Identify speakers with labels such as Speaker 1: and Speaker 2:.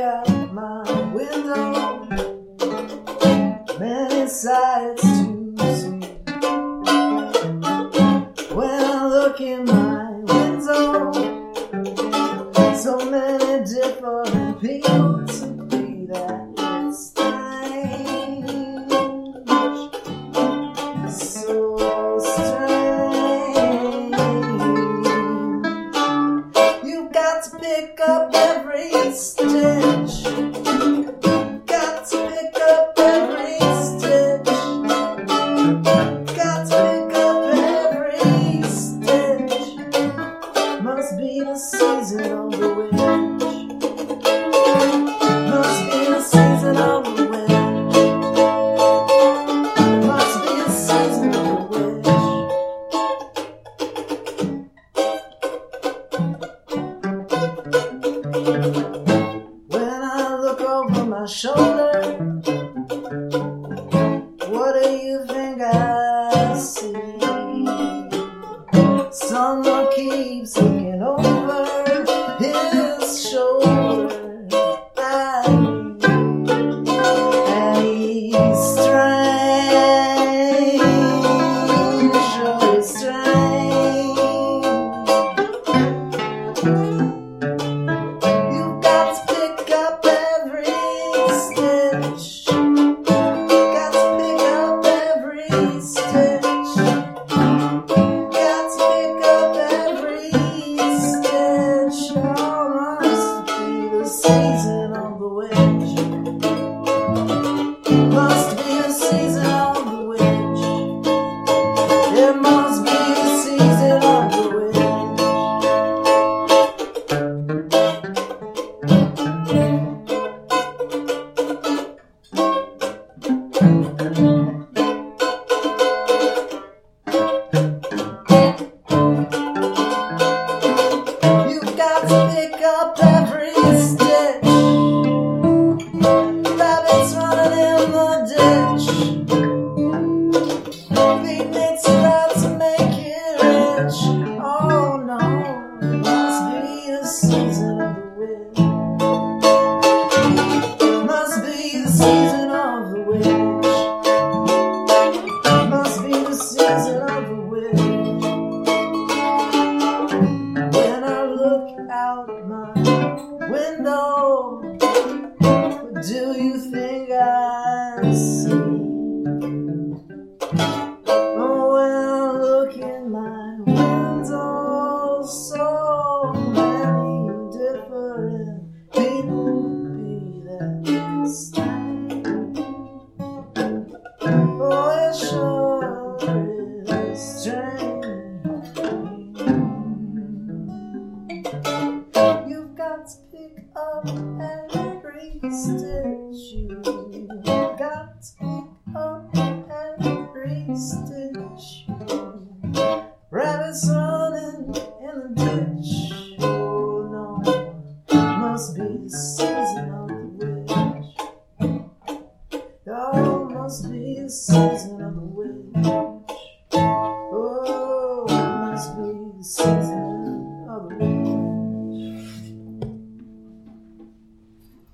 Speaker 1: out my window. Many sights to see. When I look in When I look over my shoulder, what do you think I see? Someone keeps Do you think I it you got up and raised it you rabbits running in a ditch oh no must be the season of the witch oh must be the season of the witch oh must be the oh, season